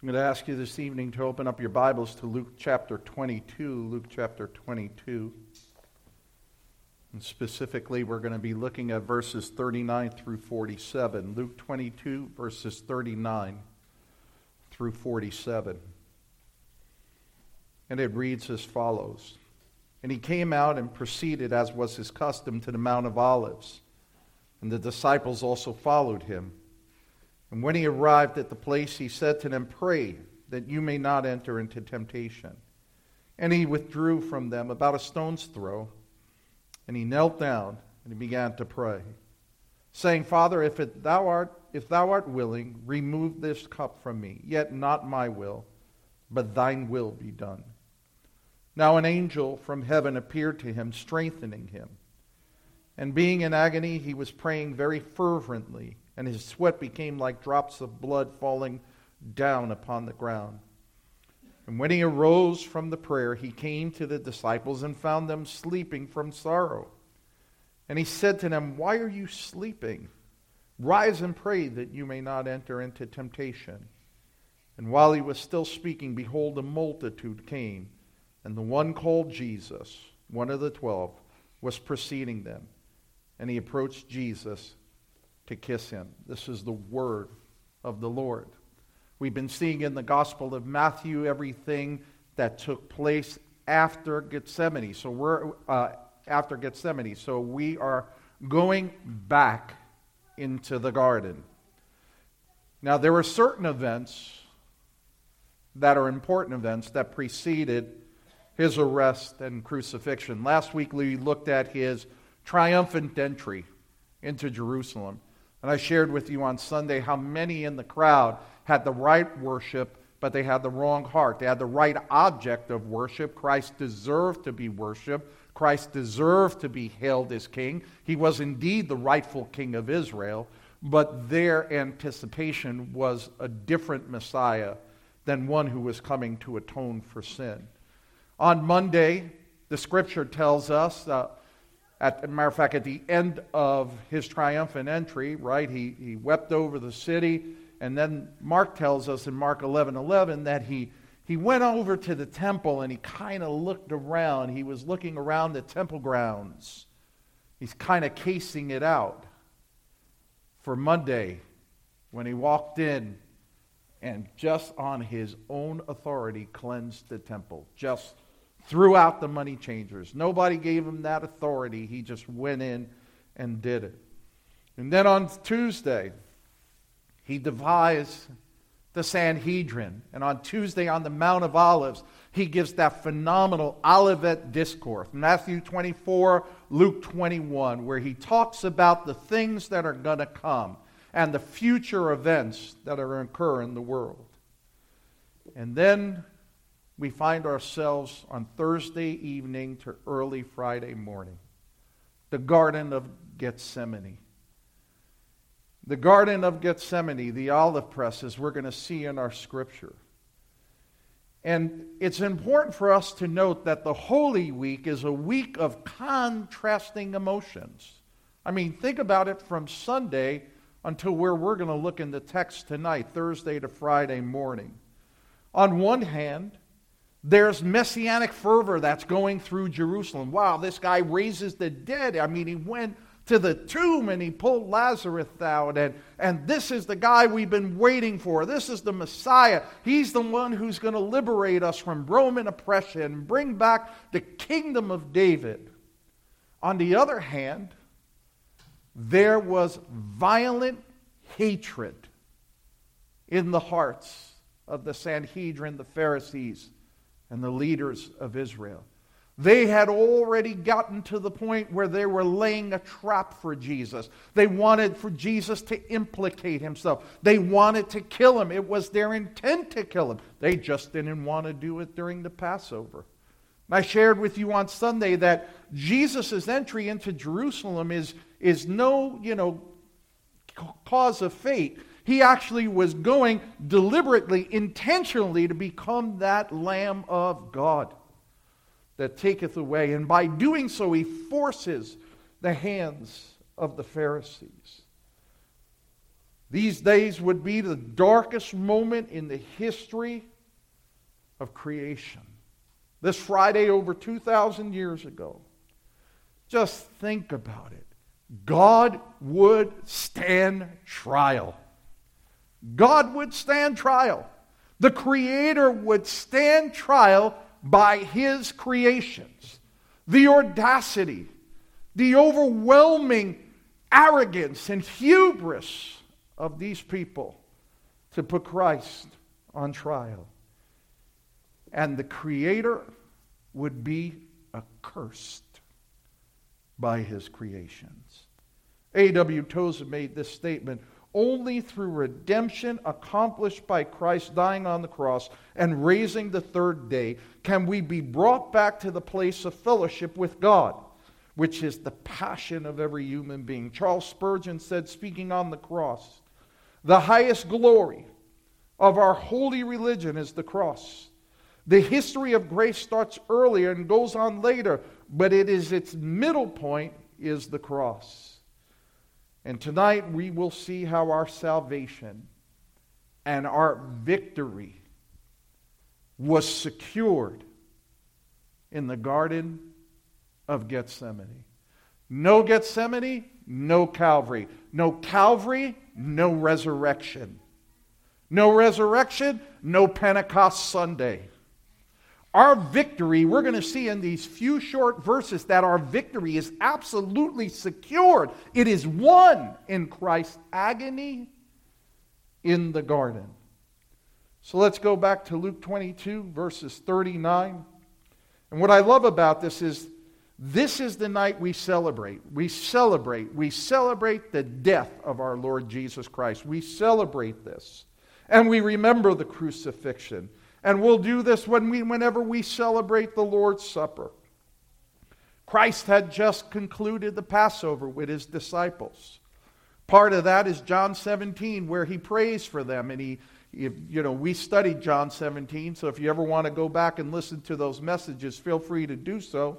I'm going to ask you this evening to open up your Bibles to Luke chapter 22. Luke chapter 22. And specifically, we're going to be looking at verses 39 through 47. Luke 22, verses 39 through 47. And it reads as follows And he came out and proceeded, as was his custom, to the Mount of Olives. And the disciples also followed him. And when he arrived at the place, he said to them, Pray that you may not enter into temptation. And he withdrew from them about a stone's throw, and he knelt down and he began to pray, saying, Father, if thou art if thou art willing, remove this cup from me, yet not my will, but thine will be done. Now an angel from heaven appeared to him, strengthening him. And being in agony, he was praying very fervently and his sweat became like drops of blood falling down upon the ground. And when he arose from the prayer, he came to the disciples and found them sleeping from sorrow. And he said to them, Why are you sleeping? Rise and pray that you may not enter into temptation. And while he was still speaking, behold, a multitude came, and the one called Judas, one of the twelve, was preceding them. And he approached Jesus to kiss him. This is the word of the Lord. We've been seeing in the Gospel of Matthew everything that took place after Gethsemane. So we're uh, after Gethsemane. So we are going back into the garden. Now there were certain events that are important events that preceded his arrest and crucifixion. Last week we looked at his triumphant entry into Jerusalem. And I shared with you on Sunday how many in the crowd had the right worship, but they had the wrong heart. They had the right object of worship. Christ deserved to be worshiped. Christ deserved to be hailed as king. He was indeed the rightful king of Israel, but their anticipation was a different Messiah than one who was coming to atone for sin. On Monday, the scripture tells us uh, at, a matter of fact, at the end of his triumphant entry, right, he, he wept over the city. And then Mark tells us in Mark 11 11 that he, he went over to the temple and he kind of looked around. He was looking around the temple grounds. He's kind of casing it out for Monday when he walked in and just on his own authority cleansed the temple. Just threw out the money changers. Nobody gave him that authority. He just went in and did it. And then on Tuesday, he devised the Sanhedrin. And on Tuesday, on the Mount of Olives, he gives that phenomenal Olivet discourse Matthew 24, Luke 21, where he talks about the things that are going to come and the future events that are occurring in the world. And then we find ourselves on Thursday evening to early Friday morning. The Garden of Gethsemane. The Garden of Gethsemane, the olive presses, we're going to see in our scripture. And it's important for us to note that the Holy Week is a week of contrasting emotions. I mean, think about it from Sunday until where we're going to look in the text tonight, Thursday to Friday morning. On one hand, there's messianic fervor that's going through Jerusalem. Wow, this guy raises the dead. I mean, he went to the tomb and he pulled Lazarus out. And, and this is the guy we've been waiting for. This is the Messiah. He's the one who's going to liberate us from Roman oppression and bring back the kingdom of David. On the other hand, there was violent hatred in the hearts of the Sanhedrin, the Pharisees and the leaders of Israel. They had already gotten to the point where they were laying a trap for Jesus. They wanted for Jesus to implicate himself. They wanted to kill him. It was their intent to kill him. They just didn't want to do it during the Passover. I shared with you on Sunday that Jesus' entry into Jerusalem is, is no, you know, cause of fate. He actually was going deliberately, intentionally to become that Lamb of God that taketh away. And by doing so, he forces the hands of the Pharisees. These days would be the darkest moment in the history of creation. This Friday, over 2,000 years ago. Just think about it. God would stand trial. God would stand trial. The Creator would stand trial by His creations. The audacity, the overwhelming arrogance and hubris of these people to put Christ on trial. And the Creator would be accursed by his creations. A.W. Tozer made this statement only through redemption accomplished by Christ dying on the cross and raising the third day can we be brought back to the place of fellowship with God, which is the passion of every human being. Charles Spurgeon said, speaking on the cross, the highest glory of our holy religion is the cross. The history of grace starts earlier and goes on later, but it is its middle point is the cross. And tonight we will see how our salvation and our victory was secured in the Garden of Gethsemane. No Gethsemane, no Calvary. No Calvary, no resurrection. No resurrection, no Pentecost Sunday. Our victory, we're going to see in these few short verses that our victory is absolutely secured. It is won in Christ's agony in the garden. So let's go back to Luke 22, verses 39. And what I love about this is this is the night we celebrate. We celebrate. We celebrate the death of our Lord Jesus Christ. We celebrate this. And we remember the crucifixion. And we'll do this when we, whenever we celebrate the Lord's Supper. Christ had just concluded the Passover with his disciples. Part of that is John 17, where he prays for them. And he, you know, we studied John 17, so if you ever want to go back and listen to those messages, feel free to do so.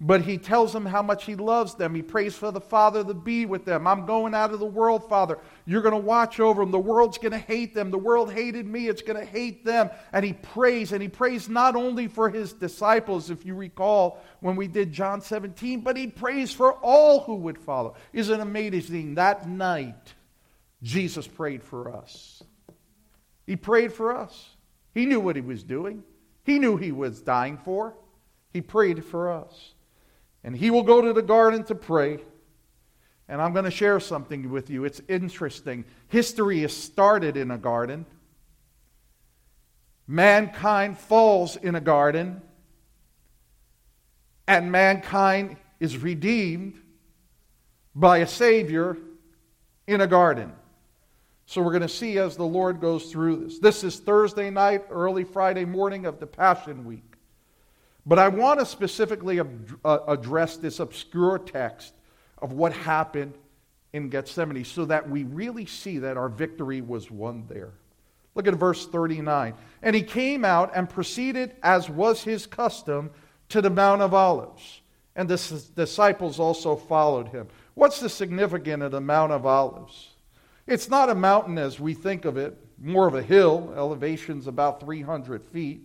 But he tells them how much he loves them. He prays for the Father to be with them. I'm going out of the world, Father. You're going to watch over them. The world's going to hate them. The world hated me. It's going to hate them. And he prays, and he prays not only for his disciples, if you recall when we did John 17, but he prays for all who would follow. Isn't it amazing? That night, Jesus prayed for us. He prayed for us. He knew what he was doing, he knew he was dying for. He prayed for us. And he will go to the garden to pray. And I'm going to share something with you. It's interesting. History is started in a garden. Mankind falls in a garden. And mankind is redeemed by a Savior in a garden. So we're going to see as the Lord goes through this. This is Thursday night, early Friday morning of the Passion Week. But I want to specifically uh, address this obscure text of what happened in Gethsemane so that we really see that our victory was won there. Look at verse 39. And he came out and proceeded, as was his custom, to the Mount of Olives. And the disciples also followed him. What's the significance of the Mount of Olives? It's not a mountain as we think of it, more of a hill, elevation's about 300 feet,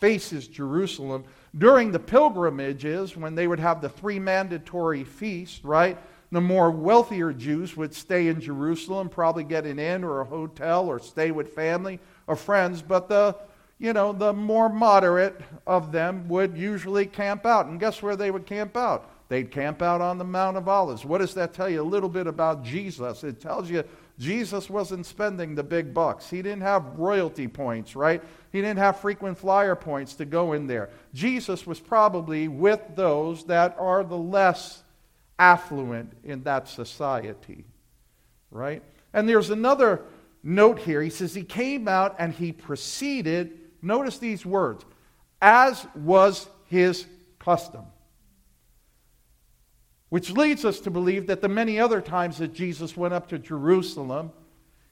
faces Jerusalem during the pilgrimages, when they would have the three mandatory feasts, right? The more wealthier Jews would stay in Jerusalem, probably get an inn or a hotel or stay with family or friends, but the you know, the more moderate of them would usually camp out. And guess where they would camp out? They'd camp out on the Mount of Olives. What does that tell you? A little bit about Jesus. It tells you Jesus wasn't spending the big bucks. He didn't have royalty points, right? He didn't have frequent flyer points to go in there. Jesus was probably with those that are the less affluent in that society, right? And there's another note here. He says, He came out and he proceeded, notice these words, as was his custom. Which leads us to believe that the many other times that Jesus went up to Jerusalem,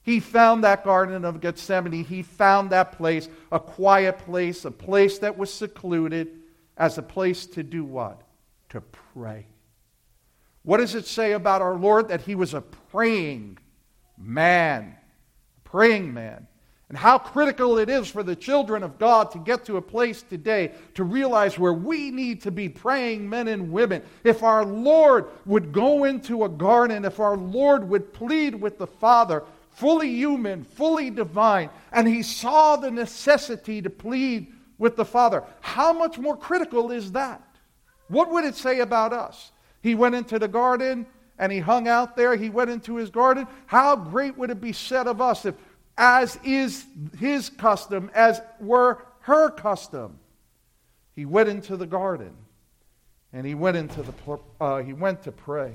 he found that Garden of Gethsemane. He found that place, a quiet place, a place that was secluded, as a place to do what? To pray. What does it say about our Lord? That he was a praying man, praying man. And how critical it is for the children of God to get to a place today to realize where we need to be praying men and women. If our Lord would go into a garden, if our Lord would plead with the Father, fully human, fully divine, and he saw the necessity to plead with the Father, how much more critical is that? What would it say about us? He went into the garden and he hung out there. He went into his garden. How great would it be said of us if as is his custom, as were her custom. He went into the garden and he went into the uh, he went to pray.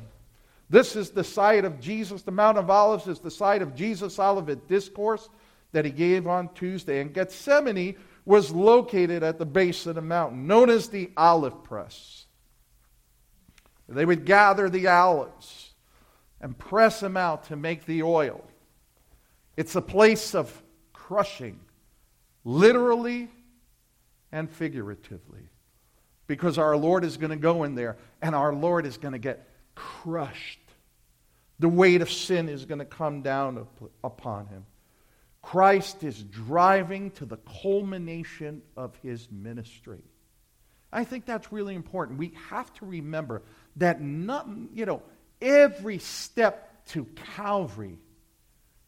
This is the site of Jesus. The Mount of Olives is the site of Jesus' Olivet discourse that he gave on Tuesday. And Gethsemane was located at the base of the mountain, known as the olive press. They would gather the olives and press them out to make the oil. It's a place of crushing, literally and figuratively. Because our Lord is going to go in there and our Lord is going to get crushed. The weight of sin is going to come down upon him. Christ is driving to the culmination of his ministry. I think that's really important. We have to remember that not, you know, every step to Calvary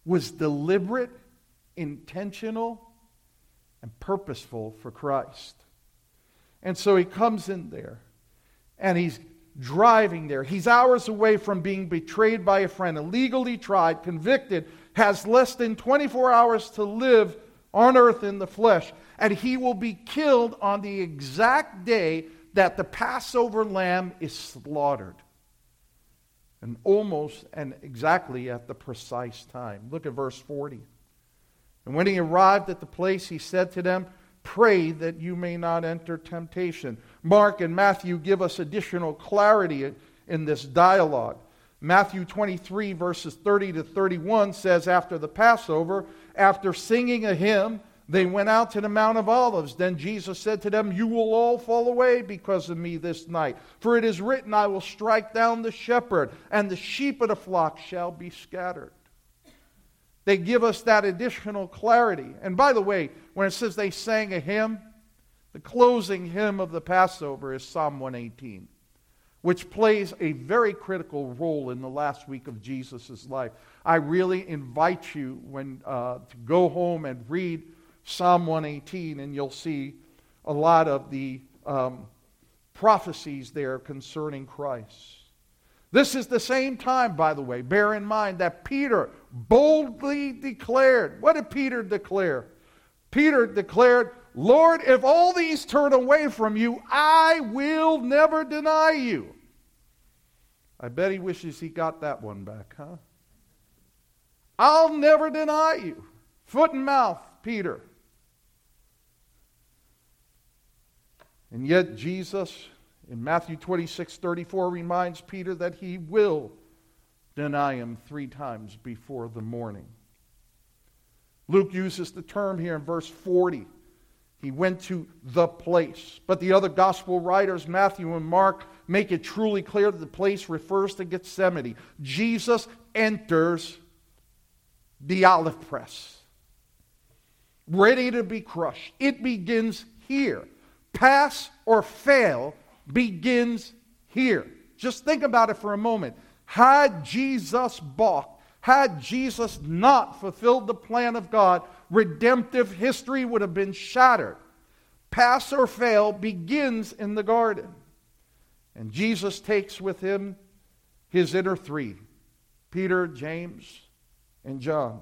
was deliberate, intentional, and purposeful for Christ. And so he comes in there and he's driving there. He's hours away from being betrayed by a friend, illegally tried, convicted, has less than 24 hours to live on earth in the flesh. And he will be killed on the exact day that the Passover lamb is slaughtered and almost and exactly at the precise time. Look at verse 40. And when he arrived at the place, he said to them, Pray that you may not enter temptation. Mark and Matthew give us additional clarity in this dialogue. Matthew 23, verses 30 to 31 says, After the Passover, after singing a hymn, they went out to the Mount of Olives. Then Jesus said to them, You will all fall away because of me this night. For it is written, I will strike down the shepherd, and the sheep of the flock shall be scattered. They give us that additional clarity. And by the way, when it says they sang a hymn, the closing hymn of the Passover is Psalm 118, which plays a very critical role in the last week of Jesus' life. I really invite you when, uh, to go home and read Psalm 118, and you'll see a lot of the um, prophecies there concerning Christ. This is the same time, by the way, bear in mind that Peter boldly declared. What did Peter declare? Peter declared, Lord, if all these turn away from you, I will never deny you. I bet he wishes he got that one back, huh? I'll never deny you. Foot and mouth, Peter. And yet, Jesus in Matthew 26 34 reminds Peter that he will deny him three times before the morning. Luke uses the term here in verse 40. He went to the place. But the other gospel writers, Matthew and Mark, make it truly clear that the place refers to Gethsemane. Jesus enters the olive press, ready to be crushed. It begins here pass or fail begins here. Just think about it for a moment. Had Jesus balked, had Jesus not fulfilled the plan of God, redemptive history would have been shattered. Pass or fail begins in the garden. And Jesus takes with him his inner three Peter, James, and John.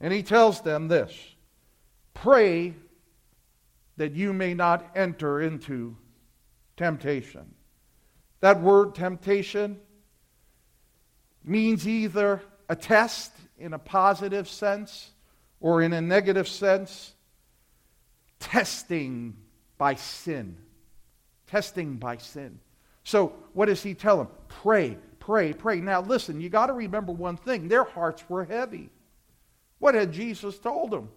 And he tells them this Pray that you may not enter into temptation. That word temptation means either a test in a positive sense or in a negative sense, testing by sin. Testing by sin. So, what does he tell them? Pray, pray, pray. Now, listen, you got to remember one thing their hearts were heavy. What had Jesus told them?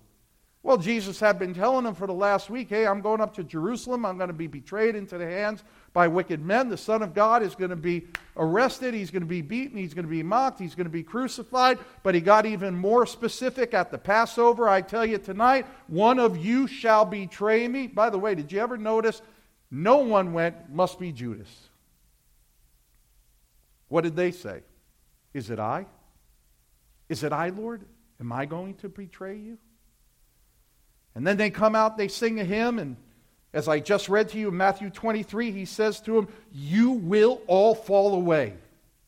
Well, Jesus had been telling them for the last week, hey, I'm going up to Jerusalem. I'm going to be betrayed into the hands by wicked men. The Son of God is going to be arrested. He's going to be beaten. He's going to be mocked. He's going to be crucified. But he got even more specific at the Passover. I tell you tonight, one of you shall betray me. By the way, did you ever notice no one went, must be Judas? What did they say? Is it I? Is it I, Lord? Am I going to betray you? And then they come out, they sing a hymn, and as I just read to you in Matthew 23, he says to them, You will all fall away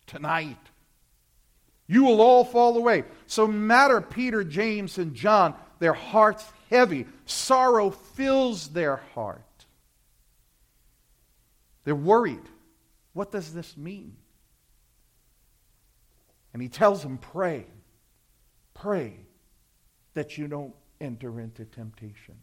tonight. You will all fall away. So, matter Peter, James, and John, their hearts heavy. Sorrow fills their heart. They're worried. What does this mean? And he tells them, Pray. Pray that you don't enter into temptation.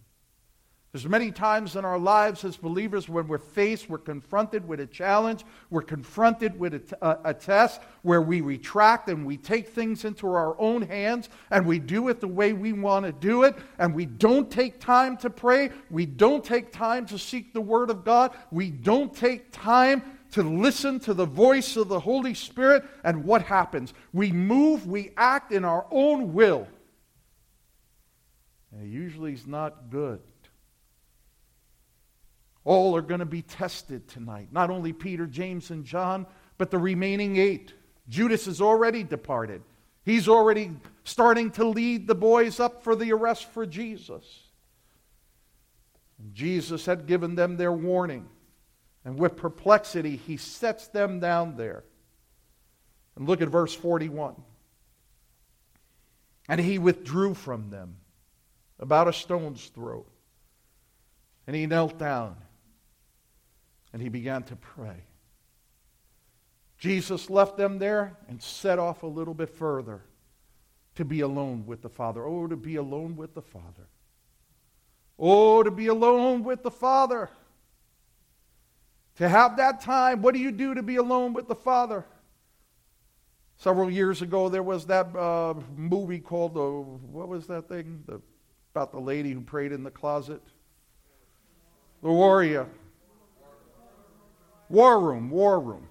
There's many times in our lives as believers when we're faced, we're confronted with a challenge, we're confronted with a, t- a, a test where we retract and we take things into our own hands and we do it the way we want to do it, and we don't take time to pray, we don't take time to seek the Word of God, we don't take time to listen to the voice of the Holy Spirit, and what happens? We move, we act in our own will. And usually is not good. All are going to be tested tonight. Not only Peter, James, and John, but the remaining eight. Judas has already departed. He's already starting to lead the boys up for the arrest for Jesus. Jesus had given them their warning. And with perplexity, he sets them down there. And look at verse 41. And he withdrew from them about a stone's throw. And he knelt down and he began to pray. Jesus left them there and set off a little bit further to be alone with the Father. Oh, to be alone with the Father. Oh, to be alone with the Father. To have that time, what do you do to be alone with the Father? Several years ago, there was that uh, movie called the, what was that thing? The, about the lady who prayed in the closet? The Warrior. War Room, War Room.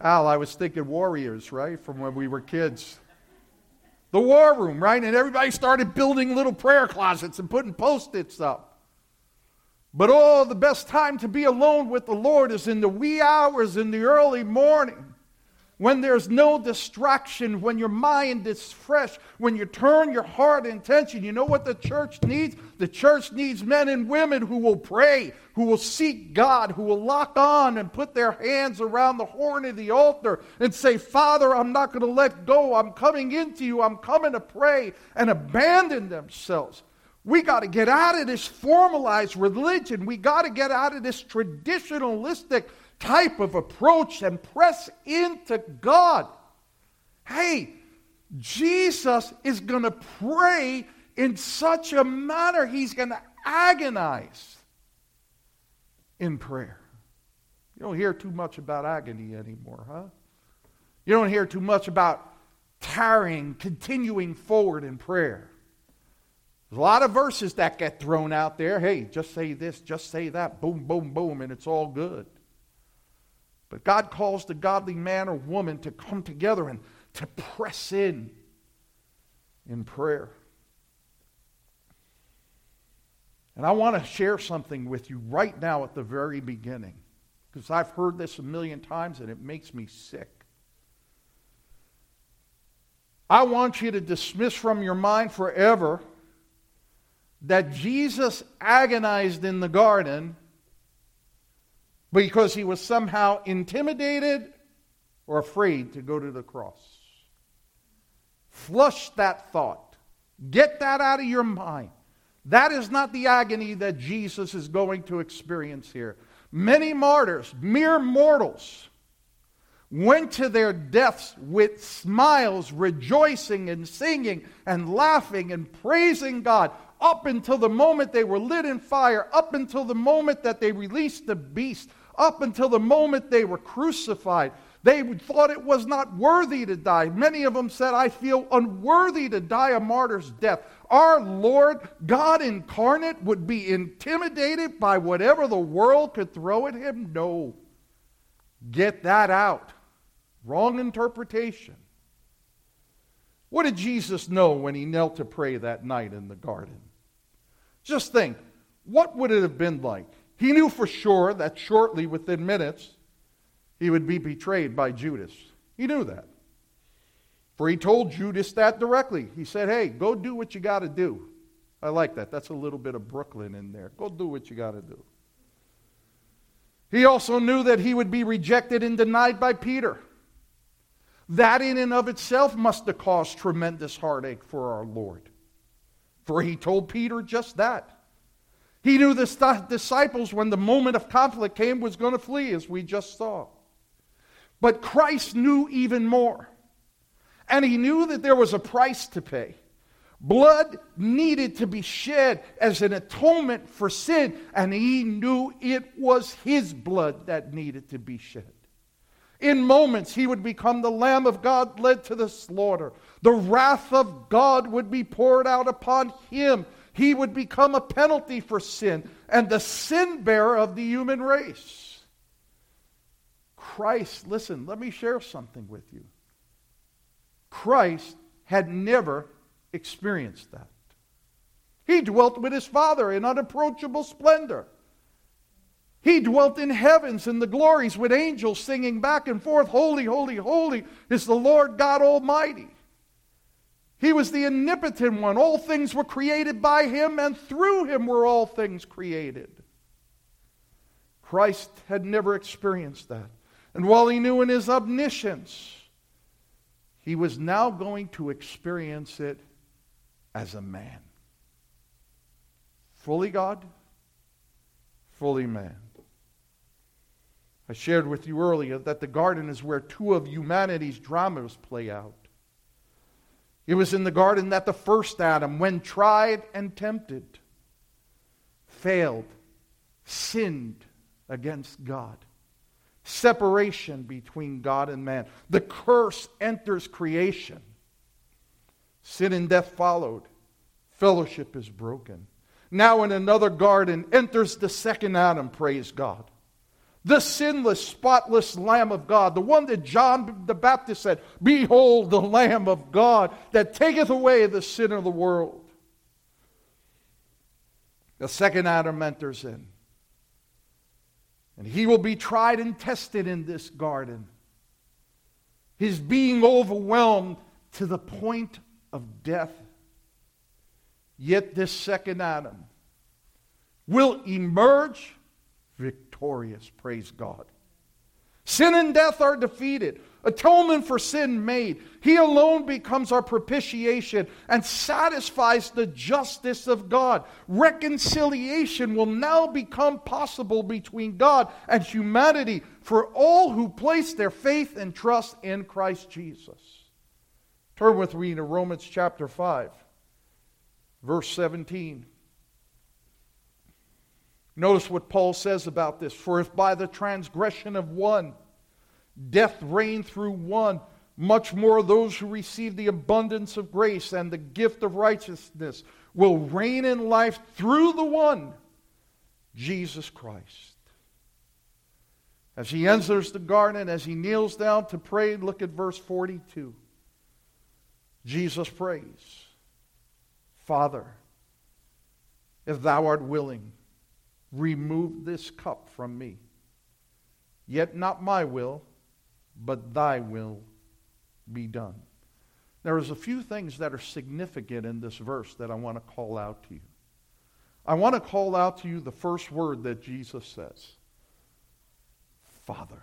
Al, I was thinking Warriors, right, from when we were kids. The War Room, right? And everybody started building little prayer closets and putting post its up. But oh, the best time to be alone with the Lord is in the wee hours in the early morning when there's no distraction, when your mind is fresh, when you turn your heart and attention. You know what the church needs? The church needs men and women who will pray, who will seek God, who will lock on and put their hands around the horn of the altar and say, Father, I'm not going to let go. I'm coming into you. I'm coming to pray and abandon themselves. We got to get out of this formalized religion. We got to get out of this traditionalistic type of approach and press into God. Hey, Jesus is going to pray in such a manner, he's going to agonize in prayer. You don't hear too much about agony anymore, huh? You don't hear too much about tarrying, continuing forward in prayer. There's a lot of verses that get thrown out there. Hey, just say this, just say that, boom, boom, boom, and it's all good. But God calls the godly man or woman to come together and to press in in prayer. And I want to share something with you right now at the very beginning because I've heard this a million times and it makes me sick. I want you to dismiss from your mind forever that Jesus agonized in the garden because he was somehow intimidated or afraid to go to the cross. Flush that thought. Get that out of your mind. That is not the agony that Jesus is going to experience here. Many martyrs, mere mortals, went to their deaths with smiles, rejoicing and singing and laughing and praising God up until the moment they were lit in fire, up until the moment that they released the beast, up until the moment they were crucified. They thought it was not worthy to die. Many of them said, I feel unworthy to die a martyr's death. Our Lord, God incarnate, would be intimidated by whatever the world could throw at him? No. Get that out. Wrong interpretation. What did Jesus know when he knelt to pray that night in the garden? Just think, what would it have been like? He knew for sure that shortly, within minutes, he would be betrayed by Judas. He knew that. For he told Judas that directly. He said, Hey, go do what you got to do. I like that. That's a little bit of Brooklyn in there. Go do what you got to do. He also knew that he would be rejected and denied by Peter. That in and of itself must have caused tremendous heartache for our Lord. For he told Peter just that. He knew the disciples, when the moment of conflict came, was going to flee, as we just saw. But Christ knew even more. And he knew that there was a price to pay. Blood needed to be shed as an atonement for sin, and he knew it was his blood that needed to be shed. In moments, he would become the Lamb of God led to the slaughter. The wrath of God would be poured out upon him. He would become a penalty for sin and the sin bearer of the human race. Christ, listen, let me share something with you. Christ had never experienced that. He dwelt with his Father in unapproachable splendor. He dwelt in heavens in the glories with angels singing back and forth, Holy, holy, holy is the Lord God Almighty. He was the omnipotent one. All things were created by him, and through him were all things created. Christ had never experienced that. And while he knew in his omniscience, he was now going to experience it as a man. Fully God, fully man. I shared with you earlier that the garden is where two of humanity's dramas play out. It was in the garden that the first Adam, when tried and tempted, failed, sinned against God. Separation between God and man. The curse enters creation. Sin and death followed. Fellowship is broken. Now, in another garden, enters the second Adam, praise God the sinless, spotless Lamb of God, the one that John the Baptist said, Behold the Lamb of God that taketh away the sin of the world. The second Adam enters in. And he will be tried and tested in this garden. His being overwhelmed to the point of death. Yet this second Adam will emerge victorious. Praise God. Sin and death are defeated. Atonement for sin made. He alone becomes our propitiation and satisfies the justice of God. Reconciliation will now become possible between God and humanity for all who place their faith and trust in Christ Jesus. Turn with me to Romans chapter 5, verse 17. Notice what Paul says about this. For if by the transgression of one death reigned through one, much more those who receive the abundance of grace and the gift of righteousness will reign in life through the one, Jesus Christ. As he enters the garden, as he kneels down to pray, look at verse 42. Jesus prays, Father, if thou art willing, Remove this cup from me. Yet not my will, but thy will be done. There is a few things that are significant in this verse that I want to call out to you. I want to call out to you the first word that Jesus says Father.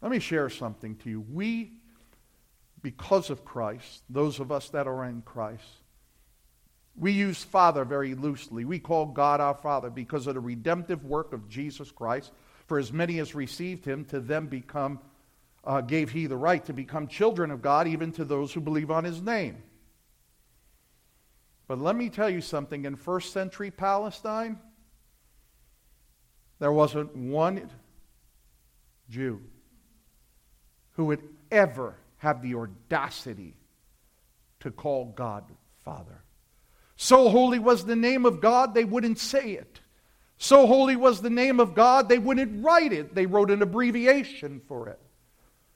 Let me share something to you. We, because of Christ, those of us that are in Christ, we use Father very loosely. We call God our Father because of the redemptive work of Jesus Christ. For as many as received him, to them become, uh, gave he the right to become children of God, even to those who believe on his name. But let me tell you something in first century Palestine, there wasn't one Jew who would ever have the audacity to call God Father. So holy was the name of God, they wouldn't say it. So holy was the name of God, they wouldn't write it. They wrote an abbreviation for it.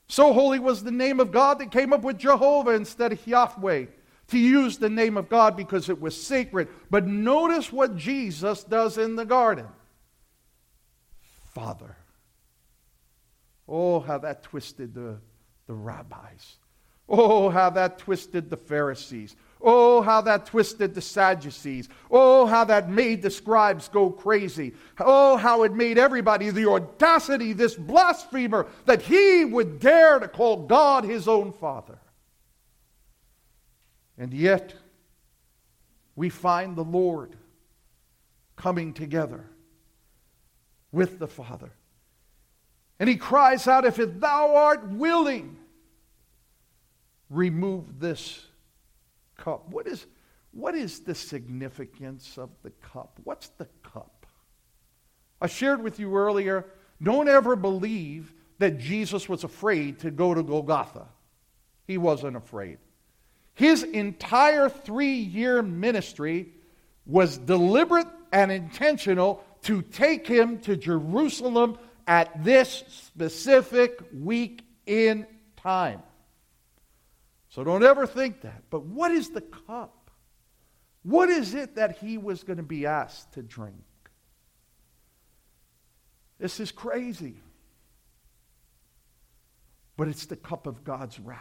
So holy was the name of God, they came up with Jehovah instead of Yahweh to use the name of God because it was sacred. But notice what Jesus does in the garden Father. Oh, how that twisted the, the rabbis. Oh, how that twisted the Pharisees. Oh, how that twisted the Sadducees. Oh, how that made the scribes go crazy. Oh, how it made everybody the audacity, this blasphemer, that he would dare to call God his own Father. And yet, we find the Lord coming together with the Father. And he cries out, If thou art willing, remove this cup. What is, what is the significance of the cup? What's the cup? I shared with you earlier don't ever believe that Jesus was afraid to go to Golgotha. He wasn't afraid. His entire three year ministry was deliberate and intentional to take him to Jerusalem at this specific week in time. So don't ever think that. But what is the cup? What is it that he was going to be asked to drink? This is crazy. But it's the cup of God's wrath.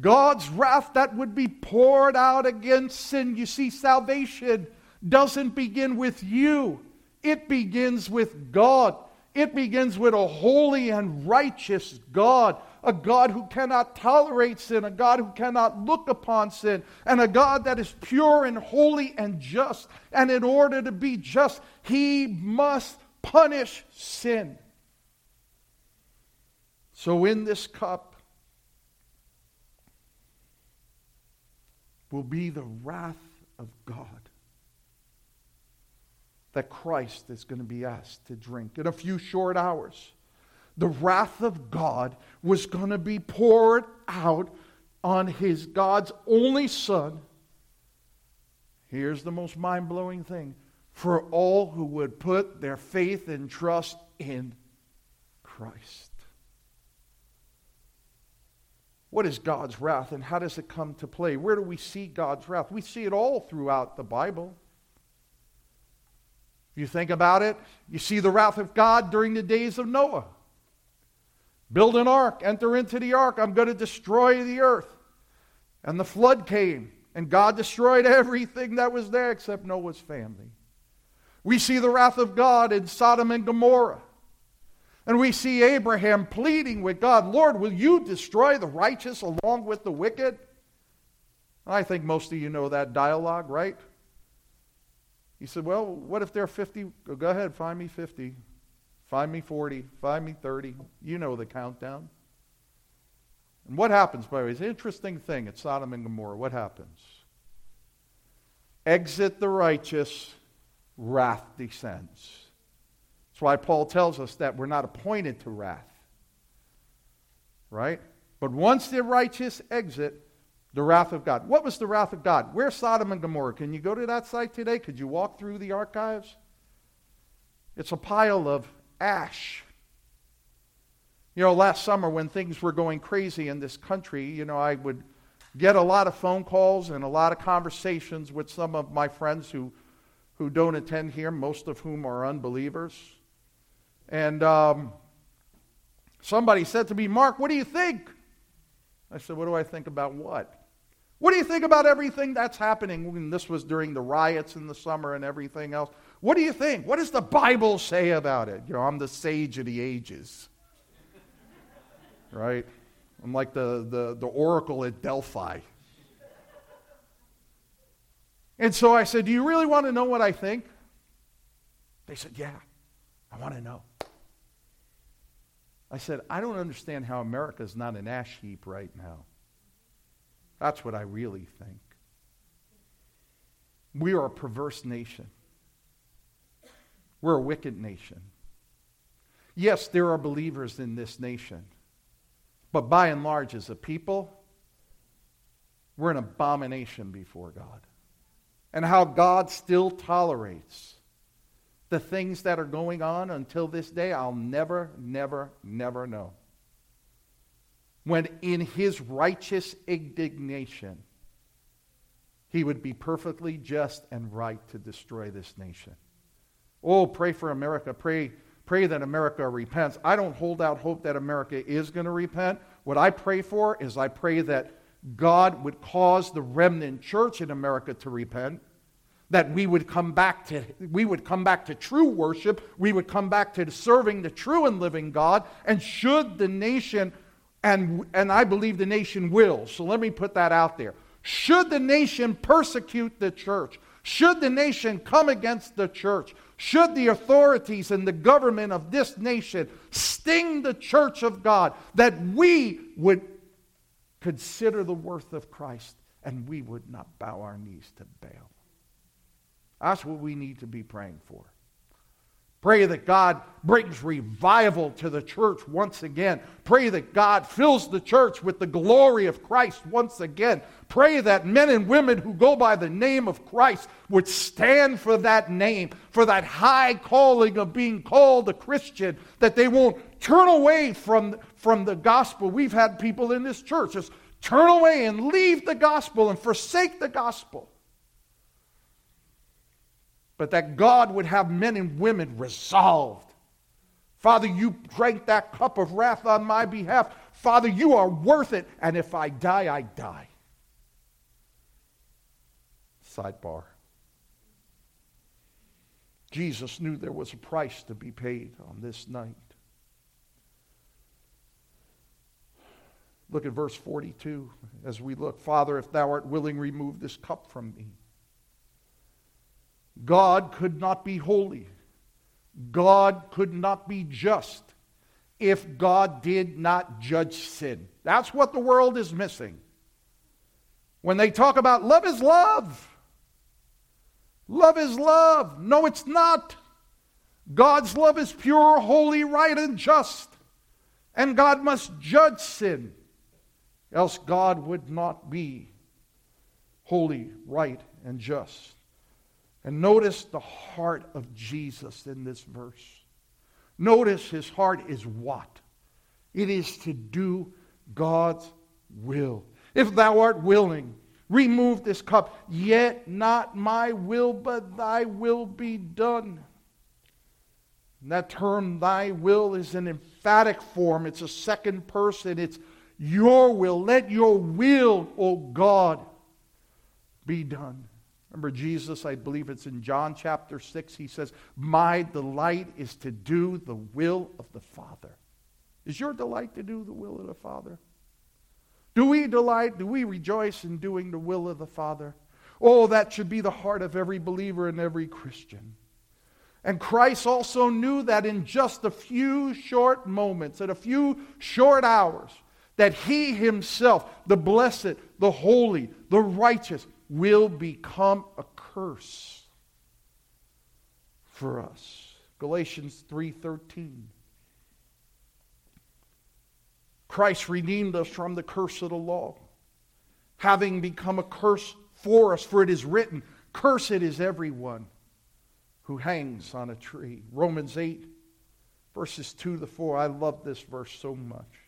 God's wrath that would be poured out against sin. You see, salvation doesn't begin with you, it begins with God. It begins with a holy and righteous God a God who cannot tolerate sin, a God who cannot look upon sin, and a God that is pure and holy and just. And in order to be just, he must punish sin. So in this cup will be the wrath of God that Christ is going to be asked to drink in a few short hours the wrath of God was going to be poured out on his God's only son. Here's the most mind blowing thing for all who would put their faith and trust in Christ. What is God's wrath and how does it come to play? Where do we see God's wrath? We see it all throughout the Bible. If you think about it, you see the wrath of God during the days of Noah. Build an ark, enter into the ark. I'm going to destroy the earth. And the flood came, and God destroyed everything that was there except Noah's family. We see the wrath of God in Sodom and Gomorrah. And we see Abraham pleading with God, Lord, will you destroy the righteous along with the wicked? I think most of you know that dialogue, right? He said, Well, what if there are 50? Go ahead, find me 50. Find me 40, find me 30. You know the countdown. And what happens, by the way? It's an interesting thing at Sodom and Gomorrah. What happens? Exit the righteous, wrath descends. That's why Paul tells us that we're not appointed to wrath. Right? But once the righteous exit, the wrath of God. What was the wrath of God? Where's Sodom and Gomorrah? Can you go to that site today? Could you walk through the archives? It's a pile of ash. You know, last summer when things were going crazy in this country, you know, I would get a lot of phone calls and a lot of conversations with some of my friends who, who don't attend here, most of whom are unbelievers. And um, somebody said to me, Mark, what do you think? I said, What do I think about what? What do you think about everything that's happening? And this was during the riots in the summer and everything else. What do you think? What does the Bible say about it? You know, I'm the sage of the ages. right? I'm like the, the, the oracle at Delphi. And so I said, Do you really want to know what I think? They said, Yeah, I want to know. I said, I don't understand how America is not an ash heap right now. That's what I really think. We are a perverse nation. We're a wicked nation. Yes, there are believers in this nation. But by and large, as a people, we're an abomination before God. And how God still tolerates the things that are going on until this day, I'll never, never, never know. When in his righteous indignation, he would be perfectly just and right to destroy this nation. Oh, pray for America. Pray, pray that America repents. I don't hold out hope that America is going to repent. What I pray for is I pray that God would cause the remnant church in America to repent that we would come back to we would come back to true worship we would come back to serving the true and living god and should the nation and and i believe the nation will so let me put that out there should the nation persecute the church should the nation come against the church should the authorities and the government of this nation sting the church of god that we would consider the worth of christ and we would not bow our knees to baal that's what we need to be praying for. Pray that God brings revival to the church once again. Pray that God fills the church with the glory of Christ once again. Pray that men and women who go by the name of Christ would stand for that name, for that high calling of being called a Christian, that they won't turn away from, from the gospel. We've had people in this church just turn away and leave the gospel and forsake the gospel but that God would have men and women resolved. Father, you drank that cup of wrath on my behalf. Father, you are worth it, and if I die, I die. Sidebar. Jesus knew there was a price to be paid on this night. Look at verse 42 as we look. Father, if thou art willing, remove this cup from me. God could not be holy. God could not be just if God did not judge sin. That's what the world is missing. When they talk about love is love, love is love. No, it's not. God's love is pure, holy, right, and just. And God must judge sin, else God would not be holy, right, and just. And notice the heart of Jesus in this verse. Notice his heart is what? It is to do God's will. If thou art willing, remove this cup, yet not my will, but thy will be done. And that term, thy will, is an emphatic form. It's a second person. It's your will. Let your will, O God, be done. Remember Jesus, I believe it's in John chapter 6, he says, My delight is to do the will of the Father. Is your delight to do the will of the Father? Do we delight, do we rejoice in doing the will of the Father? Oh, that should be the heart of every believer and every Christian. And Christ also knew that in just a few short moments, in a few short hours, that he himself, the blessed, the holy, the righteous, will become a curse for us. Galatians 3:13 Christ redeemed us from the curse of the law, having become a curse for us, for it is written, Cursed is everyone who hangs on a tree. Romans 8, verses 2 to 4. I love this verse so much.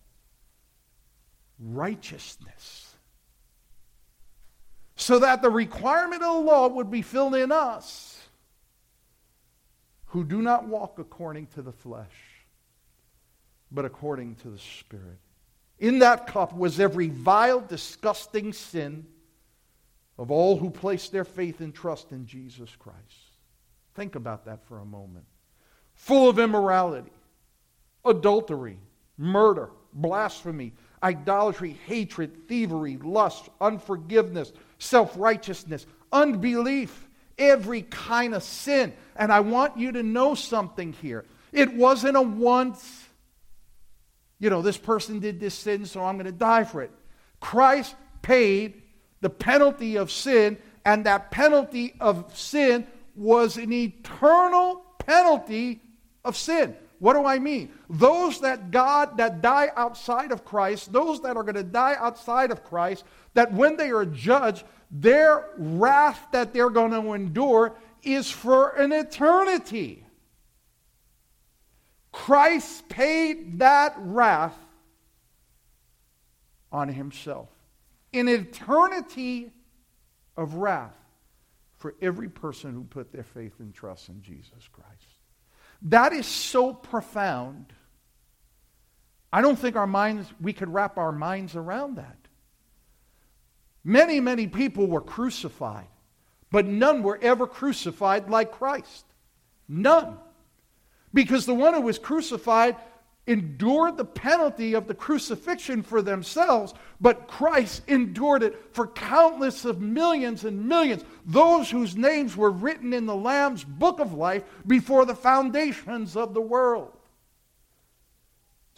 Righteousness. So that the requirement of the law would be filled in us who do not walk according to the flesh, but according to the Spirit. In that cup was every vile, disgusting sin of all who place their faith and trust in Jesus Christ. Think about that for a moment. Full of immorality, adultery, murder, blasphemy, idolatry, hatred, thievery, lust, unforgiveness, self righteousness, unbelief, every kind of sin. And I want you to know something here. It wasn't a once, you know, this person did this sin, so I'm going to die for it. Christ paid the penalty of sin, and that penalty of sin was an eternal penalty of sin. What do I mean? Those that God that die outside of Christ, those that are going to die outside of Christ, that when they are judged, their wrath that they're going to endure is for an eternity. Christ paid that wrath on himself. An eternity of wrath for every person who put their faith and trust in Jesus Christ. That is so profound. I don't think our minds, we could wrap our minds around that. Many, many people were crucified, but none were ever crucified like Christ. None. Because the one who was crucified endured the penalty of the crucifixion for themselves, but Christ endured it for countless of millions and millions, those whose names were written in the Lamb's book of life before the foundations of the world.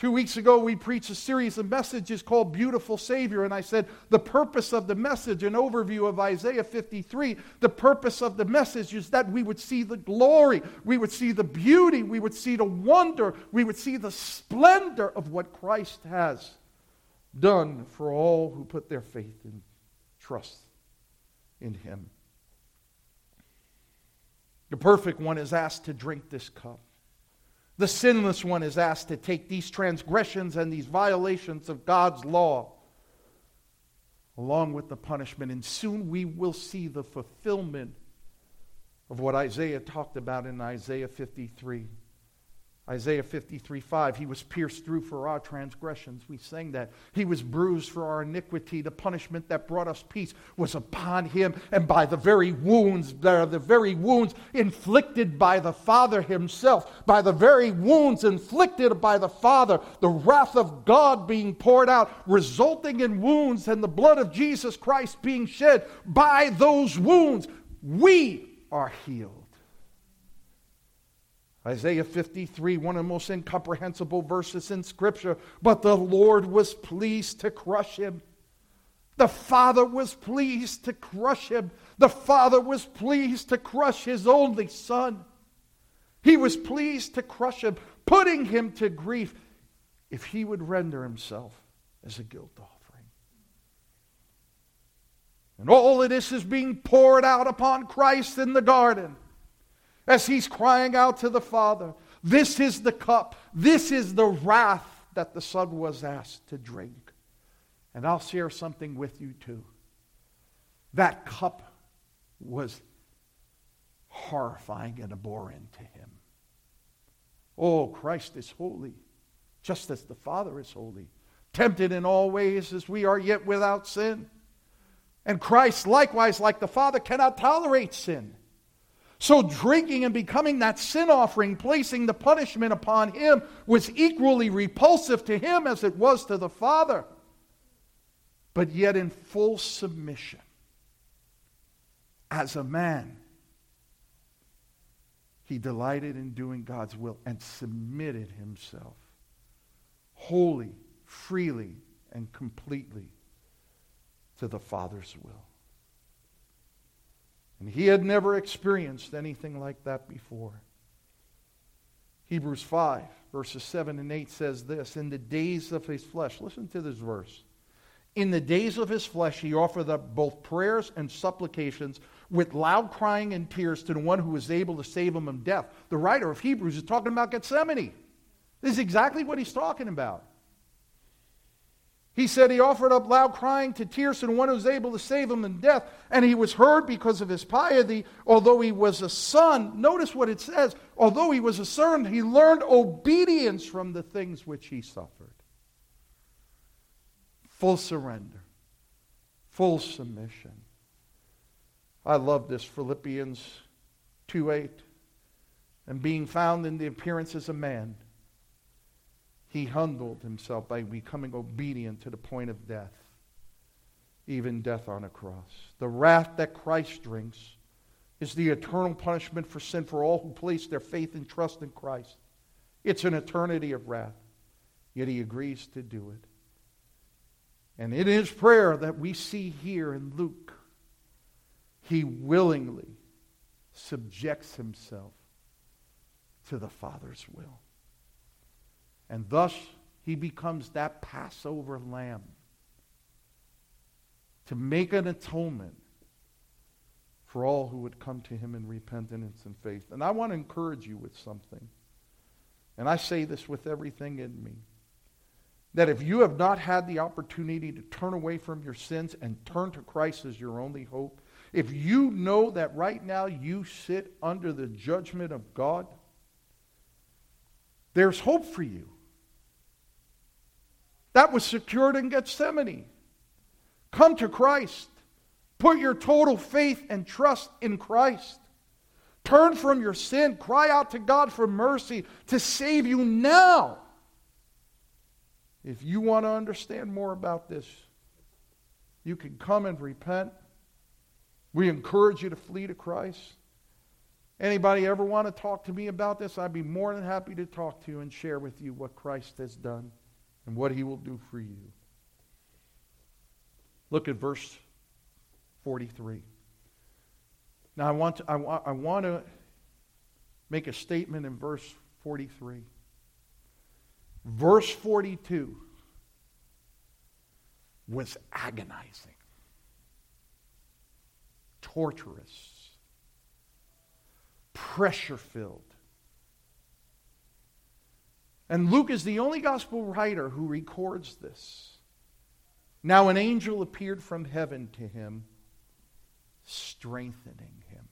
Two weeks ago, we preached a series of messages called Beautiful Savior, and I said the purpose of the message, an overview of Isaiah 53, the purpose of the message is that we would see the glory, we would see the beauty, we would see the wonder, we would see the splendor of what Christ has done for all who put their faith and trust in Him. The perfect one is asked to drink this cup. The sinless one is asked to take these transgressions and these violations of God's law along with the punishment. And soon we will see the fulfillment of what Isaiah talked about in Isaiah 53. Isaiah 53 5, he was pierced through for our transgressions. We sang that. He was bruised for our iniquity. The punishment that brought us peace was upon him. And by the very wounds, the very wounds inflicted by the Father himself, by the very wounds inflicted by the Father, the wrath of God being poured out, resulting in wounds and the blood of Jesus Christ being shed, by those wounds, we are healed. Isaiah 53, one of the most incomprehensible verses in Scripture. But the Lord was pleased to crush him. The Father was pleased to crush him. The Father was pleased to crush his only Son. He was pleased to crush him, putting him to grief if he would render himself as a guilt offering. And all of this is being poured out upon Christ in the garden as he's crying out to the Father, This is the cup, this is the wrath that the Son was asked to drink. And I'll share something with you too. That cup was horrifying and abhorrent to him. Oh, Christ is holy, just as the Father is holy, tempted in all ways as we are, yet without sin. And Christ, likewise, like the Father, cannot tolerate sin. So, drinking and becoming that sin offering, placing the punishment upon him, was equally repulsive to him as it was to the Father, but yet in full submission. As a man, he delighted in doing God's will and submitted himself wholly, freely, and completely to the Father's will. And he had never experienced anything like that before. Hebrews 5, verses 7 and 8 says this In the days of his flesh, listen to this verse. In the days of his flesh, he offered up both prayers and supplications with loud crying and tears to the one who was able to save him from death. The writer of Hebrews is talking about Gethsemane. This is exactly what he's talking about. He said he offered up loud crying to tears the one who was able to save him in death, and he was heard because of his piety, although he was a son. Notice what it says. Although he was a son, he learned obedience from the things which he suffered. Full surrender, full submission. I love this Philippians 2 8. And being found in the appearance as a man, he humbled himself by becoming obedient to the point of death, even death on a cross. The wrath that Christ drinks is the eternal punishment for sin for all who place their faith and trust in Christ. It's an eternity of wrath, yet he agrees to do it. And in his prayer that we see here in Luke, he willingly subjects himself to the Father's will. And thus he becomes that Passover lamb to make an atonement for all who would come to him in repentance and faith. And I want to encourage you with something. And I say this with everything in me. That if you have not had the opportunity to turn away from your sins and turn to Christ as your only hope, if you know that right now you sit under the judgment of God, there's hope for you. That was secured in Gethsemane. Come to Christ. Put your total faith and trust in Christ. Turn from your sin. Cry out to God for mercy to save you now. If you want to understand more about this, you can come and repent. We encourage you to flee to Christ. Anybody ever want to talk to me about this? I'd be more than happy to talk to you and share with you what Christ has done and what he will do for you. Look at verse 43. Now, I want to, I, I want to make a statement in verse 43. Verse 42 was agonizing, torturous, pressure filled. And Luke is the only gospel writer who records this. Now, an angel appeared from heaven to him, strengthening him.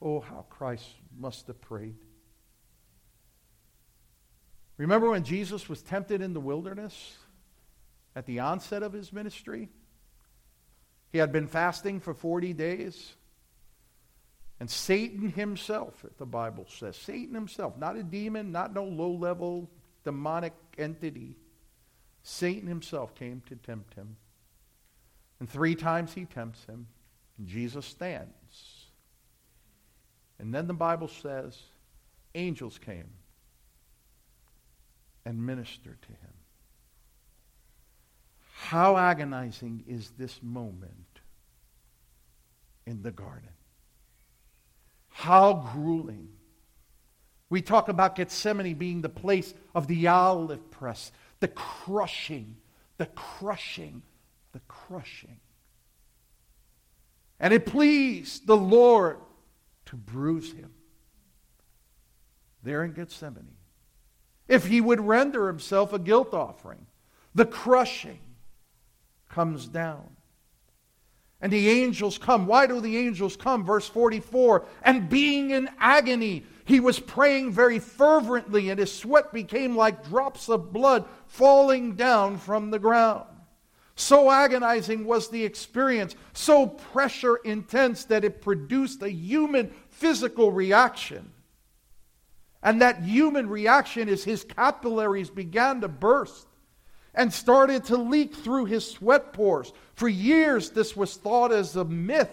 Oh, how Christ must have prayed. Remember when Jesus was tempted in the wilderness at the onset of his ministry? He had been fasting for 40 days. And Satan himself, the Bible says, Satan himself, not a demon, not no low level demonic entity, Satan himself came to tempt him. And three times he tempts him. And Jesus stands. And then the Bible says angels came and ministered to him. How agonizing is this moment in the garden? How grueling. We talk about Gethsemane being the place of the olive press, the crushing, the crushing, the crushing. And it pleased the Lord to bruise him there in Gethsemane. If he would render himself a guilt offering, the crushing comes down. And the angels come. Why do the angels come? Verse 44 And being in agony, he was praying very fervently, and his sweat became like drops of blood falling down from the ground. So agonizing was the experience, so pressure intense that it produced a human physical reaction. And that human reaction is his capillaries began to burst and started to leak through his sweat pores. For years, this was thought as a myth.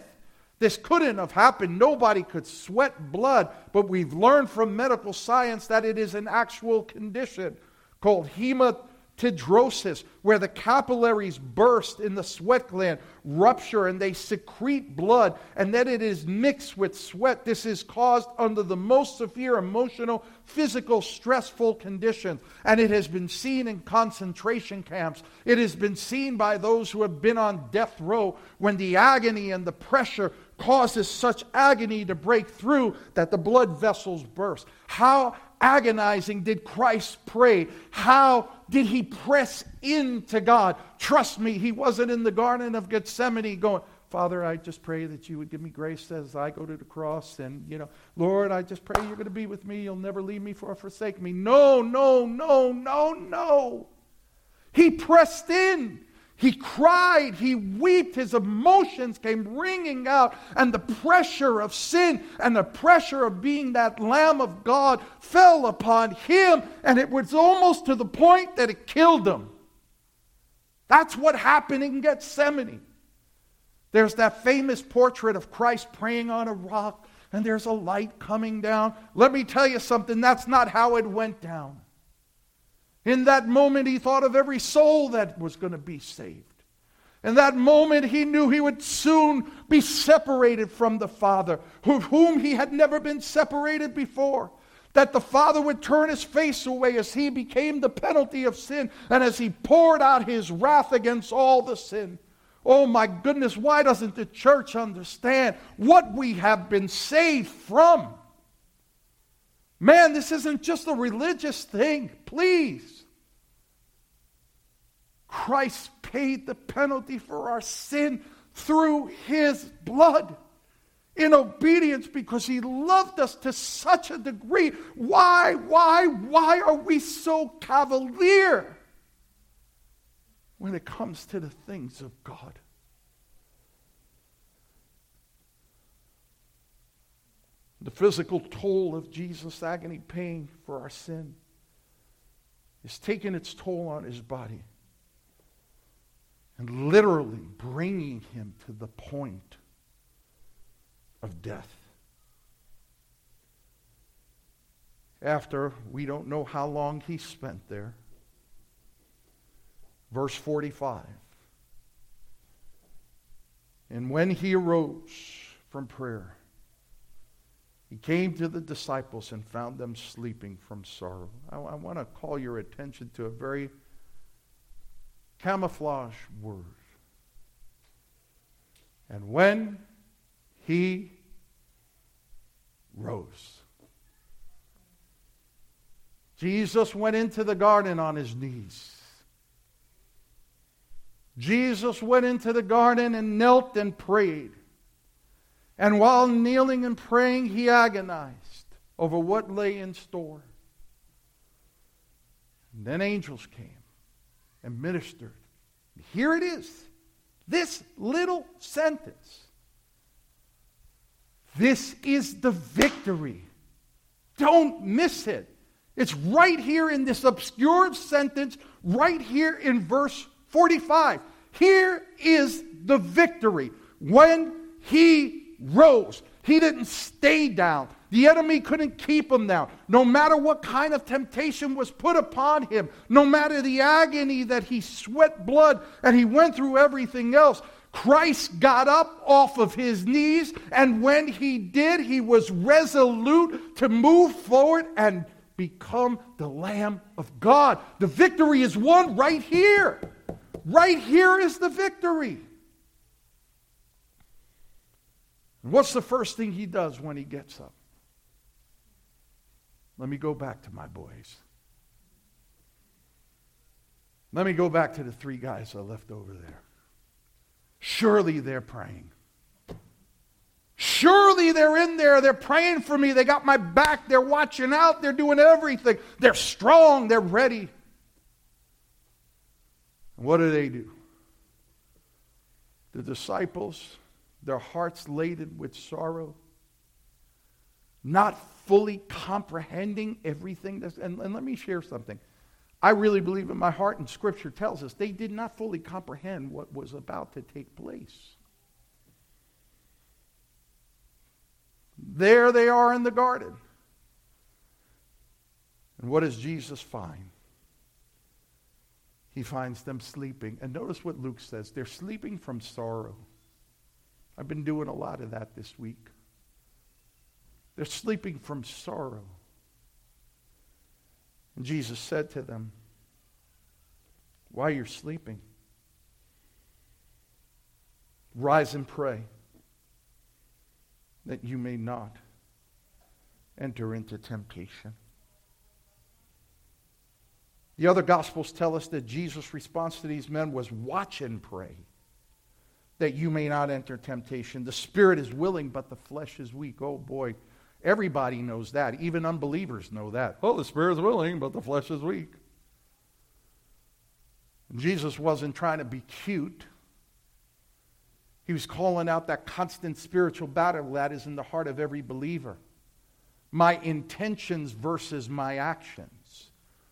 This couldn't have happened. Nobody could sweat blood. But we've learned from medical science that it is an actual condition called hematology Tidrosis, where the capillaries burst in the sweat gland, rupture, and they secrete blood, and then it is mixed with sweat. This is caused under the most severe emotional, physical, stressful conditions. And it has been seen in concentration camps. It has been seen by those who have been on death row when the agony and the pressure causes such agony to break through that the blood vessels burst. How agonizing did Christ pray? How did he press into God? Trust me, he wasn't in the Garden of Gethsemane going, Father, I just pray that you would give me grace as I go to the cross. And, you know, Lord, I just pray you're going to be with me. You'll never leave me or forsake me. No, no, no, no, no. He pressed in. He cried, he wept, his emotions came ringing out, and the pressure of sin and the pressure of being that Lamb of God fell upon him, and it was almost to the point that it killed him. That's what happened in Gethsemane. There's that famous portrait of Christ praying on a rock, and there's a light coming down. Let me tell you something, that's not how it went down. In that moment, he thought of every soul that was going to be saved. In that moment, he knew he would soon be separated from the Father, with whom he had never been separated before. That the Father would turn his face away as he became the penalty of sin and as he poured out his wrath against all the sin. Oh my goodness, why doesn't the church understand what we have been saved from? Man, this isn't just a religious thing. Please. Christ paid the penalty for our sin through his blood in obedience because he loved us to such a degree. Why, why, why are we so cavalier when it comes to the things of God? The physical toll of Jesus' agony pain for our sin is taking its toll on his body and literally bringing him to the point of death. After we don't know how long he spent there. Verse 45. And when he arose from prayer, he came to the disciples and found them sleeping from sorrow. I, I want to call your attention to a very camouflage word. And when he rose, Jesus went into the garden on his knees. Jesus went into the garden and knelt and prayed. And while kneeling and praying, he agonized over what lay in store. And then angels came and ministered. Here it is. This little sentence. This is the victory. Don't miss it. It's right here in this obscure sentence, right here in verse 45. Here is the victory. When he rose. He didn't stay down. The enemy couldn't keep him down. No matter what kind of temptation was put upon him, no matter the agony that he sweat blood and he went through everything else, Christ got up off of his knees, and when he did, he was resolute to move forward and become the Lamb of God. The victory is won right here. Right here is the victory. And what's the first thing he does when he gets up? Let me go back to my boys. Let me go back to the three guys I left over there. Surely they're praying. Surely they're in there. They're praying for me. They got my back. They're watching out. They're doing everything. They're strong. They're ready. And what do they do? The disciples their hearts laden with sorrow, not fully comprehending everything. And, and let me share something. I really believe in my heart, and Scripture tells us they did not fully comprehend what was about to take place. There they are in the garden. And what does Jesus find? He finds them sleeping. And notice what Luke says they're sleeping from sorrow. I've been doing a lot of that this week. They're sleeping from sorrow. And Jesus said to them, While you're sleeping, rise and pray that you may not enter into temptation. The other Gospels tell us that Jesus' response to these men was watch and pray that you may not enter temptation. The spirit is willing, but the flesh is weak. Oh boy, everybody knows that. Even unbelievers know that. Oh, the spirit is willing, but the flesh is weak. Jesus wasn't trying to be cute. He was calling out that constant spiritual battle that is in the heart of every believer. My intentions versus my actions.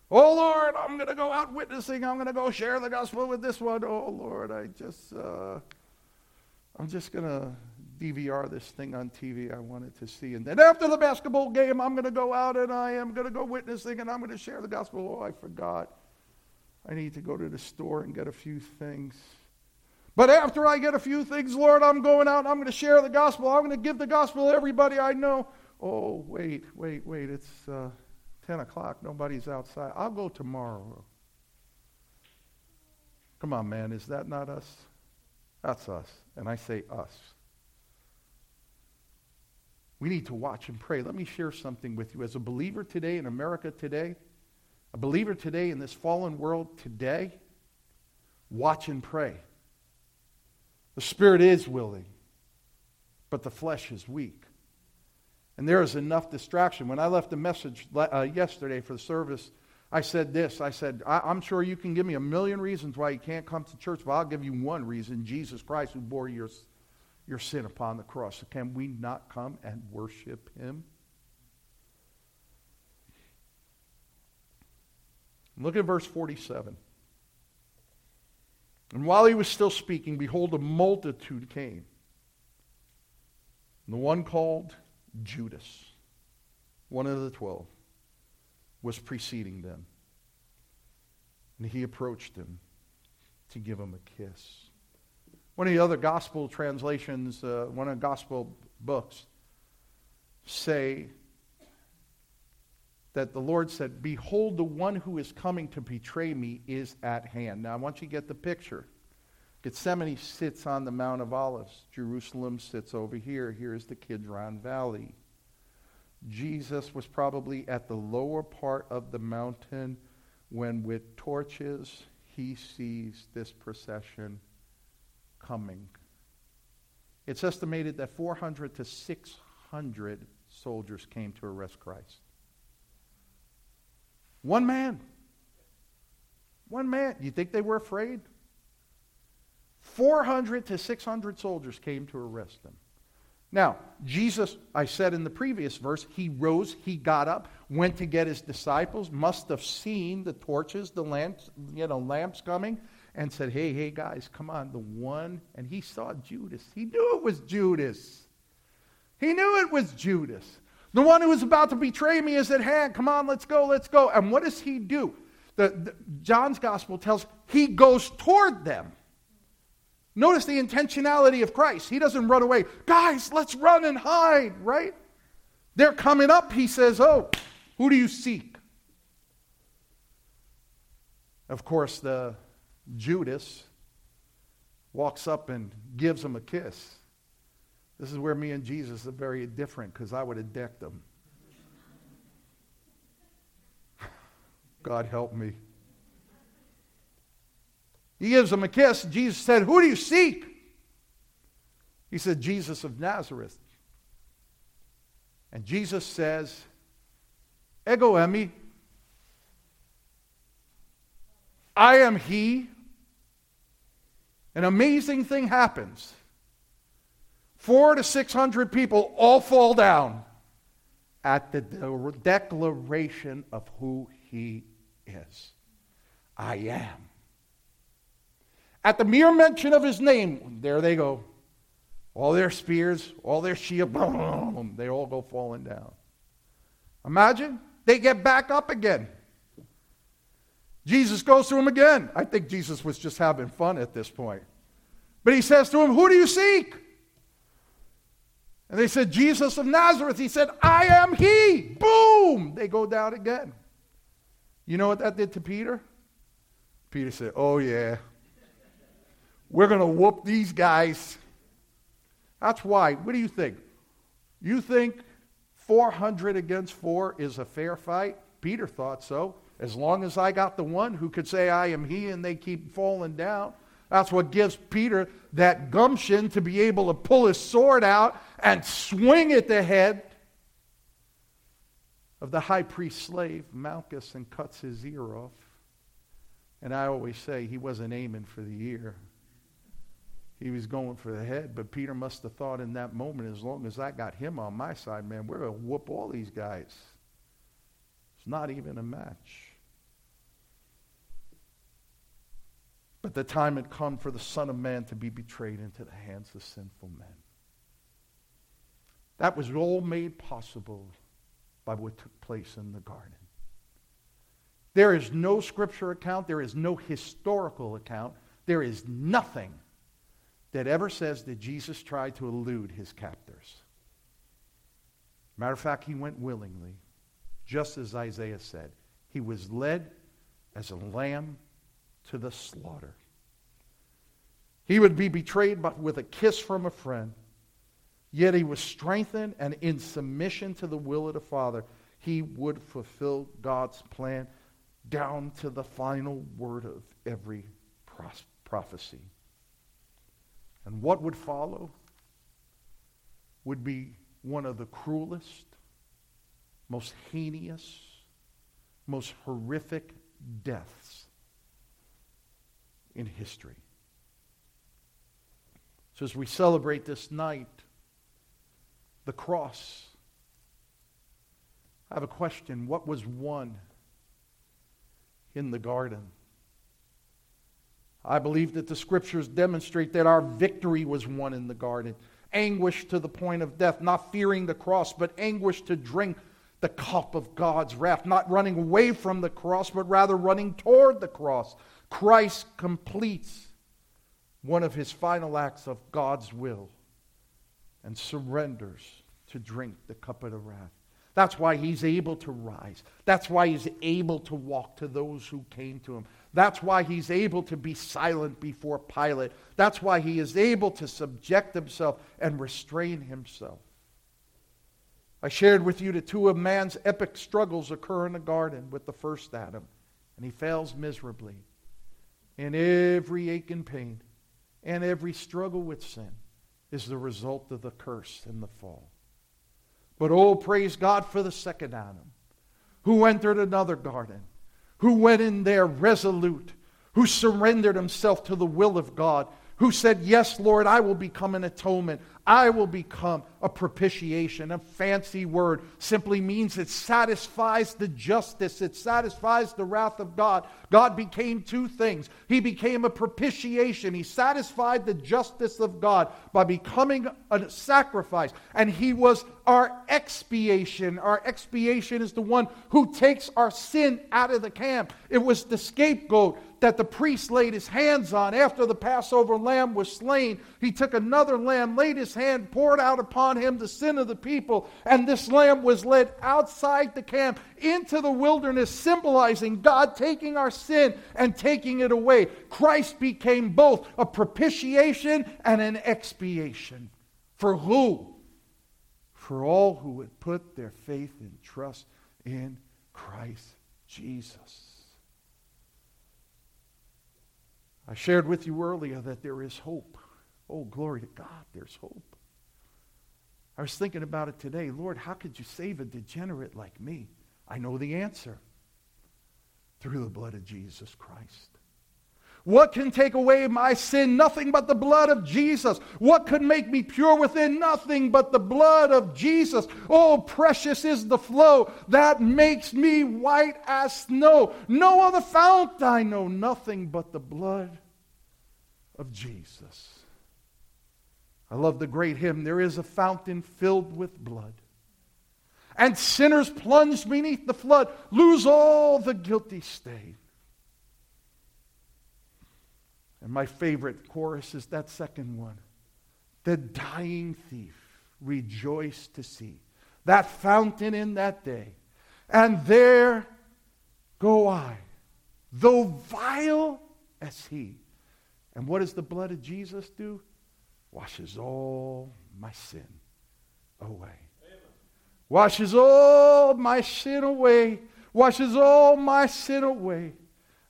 Oh Lord, I'm going to go out witnessing. I'm going to go share the gospel with this one. Oh Lord, I just, uh, I'm just going to DVR this thing on TV I wanted to see. And then after the basketball game, I'm going to go out and I am going to go witnessing and I'm going to share the gospel. Oh, I forgot. I need to go to the store and get a few things. But after I get a few things, Lord, I'm going out I'm going to share the gospel. I'm going to give the gospel to everybody I know. Oh, wait, wait, wait. It's uh, 10 o'clock. Nobody's outside. I'll go tomorrow. Come on, man. Is that not us? That's us. And I say us. We need to watch and pray. Let me share something with you. As a believer today in America today, a believer today in this fallen world today, watch and pray. The spirit is willing, but the flesh is weak. And there is enough distraction. When I left a message uh, yesterday for the service, I said this I said, I- am sure you can give me a million reasons why you can't come to church, but I'll give you one reason Jesus Christ, who bore your, your sin upon the cross. Can we not come and worship him? Look at verse 47. And while he was still speaking, behold, a multitude came. And the one called Judas, one of the twelve, was preceding them. And he approached him to give him a kiss. One of the other gospel translations, uh, one of the gospel books, say that the Lord said, Behold, the one who is coming to betray me is at hand. Now, I want you to get the picture. Gethsemane sits on the Mount of Olives. Jerusalem sits over here. Here's the Kidron Valley. Jesus was probably at the lower part of the mountain when, with torches, he sees this procession coming. It's estimated that 400 to 600 soldiers came to arrest Christ. One man. One man. You think they were afraid? 400 to 600 soldiers came to arrest him. Now, Jesus, I said in the previous verse, he rose, he got up, went to get his disciples, must have seen the torches, the lamps, you know, lamps coming, and said, Hey, hey, guys, come on, the one. And he saw Judas. He knew it was Judas. He knew it was Judas. The one who was about to betray me is at hand. Come on, let's go, let's go. And what does he do? The, the, John's gospel tells he goes toward them. Notice the intentionality of Christ. He doesn't run away. Guys, let's run and hide, right? They're coming up. He says, Oh, who do you seek? Of course, the Judas walks up and gives him a kiss. This is where me and Jesus are very different because I would have decked him. God help me. He gives him a kiss. Jesus said, Who do you seek? He said, Jesus of Nazareth. And Jesus says, Ego eimi. I am he. An amazing thing happens. Four to six hundred people all fall down at the declaration of who he is. I am. At the mere mention of his name, there they go. All their spears, all their shield, boom, they all go falling down. Imagine they get back up again. Jesus goes to him again. I think Jesus was just having fun at this point. But he says to him, Who do you seek? And they said, Jesus of Nazareth. He said, I am he. Boom! They go down again. You know what that did to Peter? Peter said, Oh, yeah. We're going to whoop these guys. That's why. What do you think? You think 400 against 4 is a fair fight? Peter thought so. As long as I got the one who could say, I am he, and they keep falling down. That's what gives Peter that gumption to be able to pull his sword out and swing at the head of the high priest slave, Malchus, and cuts his ear off. And I always say he wasn't aiming for the ear. He was going for the head, but Peter must have thought in that moment, as long as I got him on my side, man, we're going to whoop all these guys. It's not even a match. But the time had come for the Son of Man to be betrayed into the hands of sinful men. That was all made possible by what took place in the garden. There is no scripture account, there is no historical account, there is nothing that ever says that Jesus tried to elude his captors. Matter of fact, he went willingly, just as Isaiah said. He was led as a lamb to the slaughter. He would be betrayed but with a kiss from a friend. Yet he was strengthened and in submission to the will of the Father. He would fulfill God's plan down to the final word of every prophecy. And what would follow would be one of the cruelest, most heinous, most horrific deaths in history. So, as we celebrate this night, the cross, I have a question. What was won in the garden? I believe that the scriptures demonstrate that our victory was won in the garden. Anguish to the point of death, not fearing the cross, but anguish to drink the cup of God's wrath, not running away from the cross, but rather running toward the cross. Christ completes one of his final acts of God's will and surrenders to drink the cup of the wrath. That's why he's able to rise. That's why he's able to walk to those who came to him. That's why he's able to be silent before Pilate. That's why he is able to subject himself and restrain himself. I shared with you that two of man's epic struggles occur in the garden with the first Adam, and he fails miserably. In every ache and pain and every struggle with sin is the result of the curse and the fall. But oh, praise God for the second Adam, who entered another garden, who went in there resolute, who surrendered himself to the will of God, who said, Yes, Lord, I will become an atonement. I will become a propitiation. A fancy word simply means it satisfies the justice, it satisfies the wrath of God. God became two things. He became a propitiation, He satisfied the justice of God by becoming a sacrifice. And He was our expiation. Our expiation is the one who takes our sin out of the camp. It was the scapegoat that the priest laid his hands on after the Passover lamb was slain. He took another lamb, laid his hand, poured out upon him the sin of the people, and this lamb was led outside the camp into the wilderness, symbolizing God taking our sin and taking it away. Christ became both a propitiation and an expiation. For who? For all who would put their faith and trust in Christ Jesus. I shared with you earlier that there is hope. Oh, glory to God, there's hope. I was thinking about it today. Lord, how could you save a degenerate like me? I know the answer through the blood of Jesus Christ. What can take away my sin? Nothing but the blood of Jesus. What could make me pure within? Nothing but the blood of Jesus. Oh, precious is the flow that makes me white as snow. No other fount I know, nothing but the blood of Jesus. I love the great hymn, There is a fountain filled with blood. And sinners plunged beneath the flood lose all the guilty stain. And my favorite chorus is that second one. The dying thief rejoiced to see that fountain in that day. And there go I, though vile as he. And what does the blood of Jesus do? Washes all my sin away. Amen. Washes all my sin away. Washes all my sin away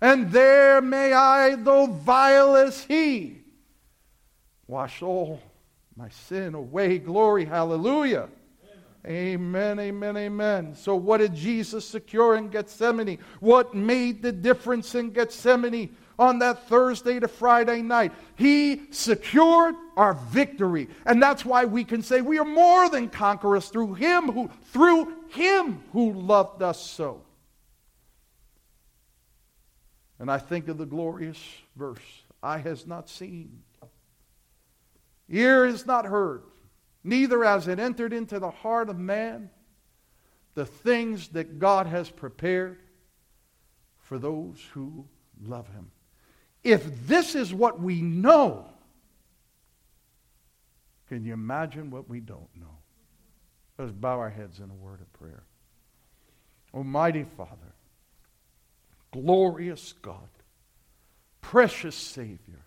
and there may I, though vile as he, wash all my sin away. Glory, hallelujah. Amen. Amen, amen. So, what did Jesus secure in Gethsemane? What made the difference in Gethsemane on that Thursday to Friday night? He secured our victory. And that's why we can say we are more than conquerors through him who through him who loved us so. And I think of the glorious verse, eye has not seen, ear has not heard neither has it entered into the heart of man the things that God has prepared for those who love him. If this is what we know, can you imagine what we don't know? Let's bow our heads in a word of prayer. Almighty Father, glorious God, precious Savior,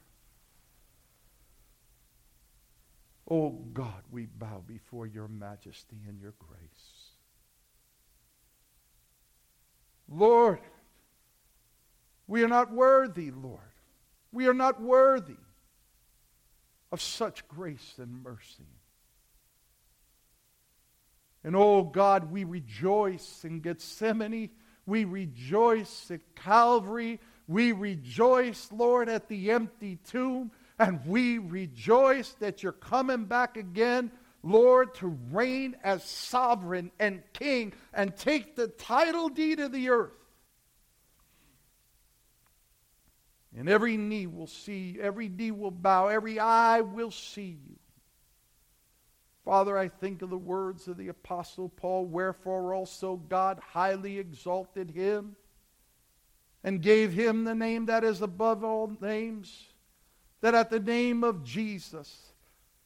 Oh God, we bow before your majesty and your grace. Lord, we are not worthy, Lord. We are not worthy of such grace and mercy. And oh God, we rejoice in Gethsemane. We rejoice at Calvary. We rejoice, Lord, at the empty tomb. And we rejoice that you're coming back again, Lord, to reign as sovereign and king and take the title deed of the earth. And every knee will see, you, every knee will bow, every eye will see you. Father, I think of the words of the Apostle Paul, wherefore also God highly exalted him and gave him the name that is above all names that at the name of Jesus,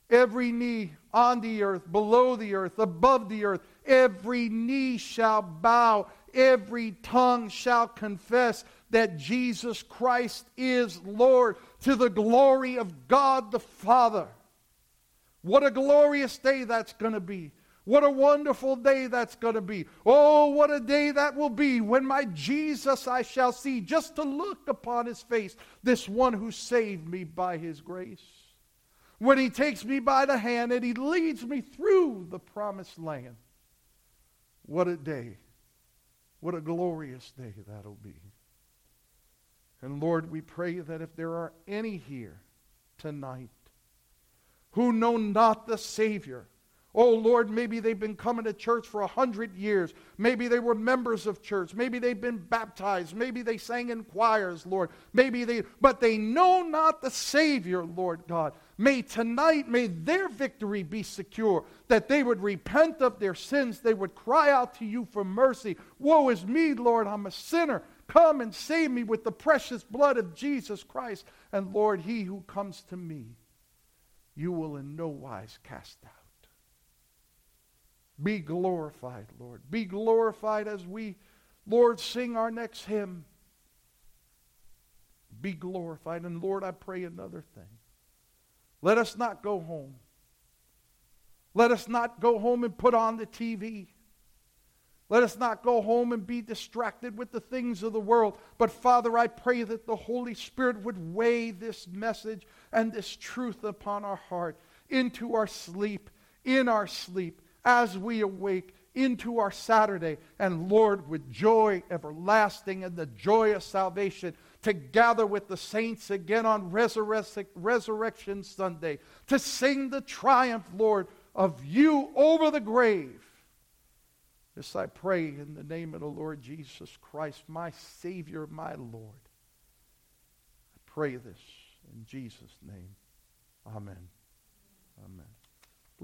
every knee on the earth, below the earth, above the earth, every knee shall bow, every tongue shall confess that Jesus Christ is Lord to the glory of God the Father. What a glorious day that's going to be. What a wonderful day that's going to be. Oh, what a day that will be when my Jesus I shall see, just to look upon his face, this one who saved me by his grace. When he takes me by the hand and he leads me through the promised land. What a day. What a glorious day that'll be. And Lord, we pray that if there are any here tonight who know not the Savior, Oh Lord, maybe they've been coming to church for a hundred years. Maybe they were members of church. Maybe they've been baptized. Maybe they sang in choirs, Lord. Maybe they, but they know not the Savior, Lord God. May tonight, may their victory be secure, that they would repent of their sins. They would cry out to you for mercy. Woe is me, Lord, I'm a sinner. Come and save me with the precious blood of Jesus Christ. And Lord, he who comes to me, you will in no wise cast out. Be glorified, Lord. Be glorified as we, Lord, sing our next hymn. Be glorified. And Lord, I pray another thing. Let us not go home. Let us not go home and put on the TV. Let us not go home and be distracted with the things of the world. But Father, I pray that the Holy Spirit would weigh this message and this truth upon our heart into our sleep, in our sleep, as we awake into our Saturday. And Lord, with joy everlasting and the joy of salvation, to gather with the saints again on Resurrection Sunday, to sing the triumph, Lord, of you over the grave. This I pray in the name of the Lord Jesus Christ, my Savior, my Lord. I pray this in Jesus' name. Amen. Amen.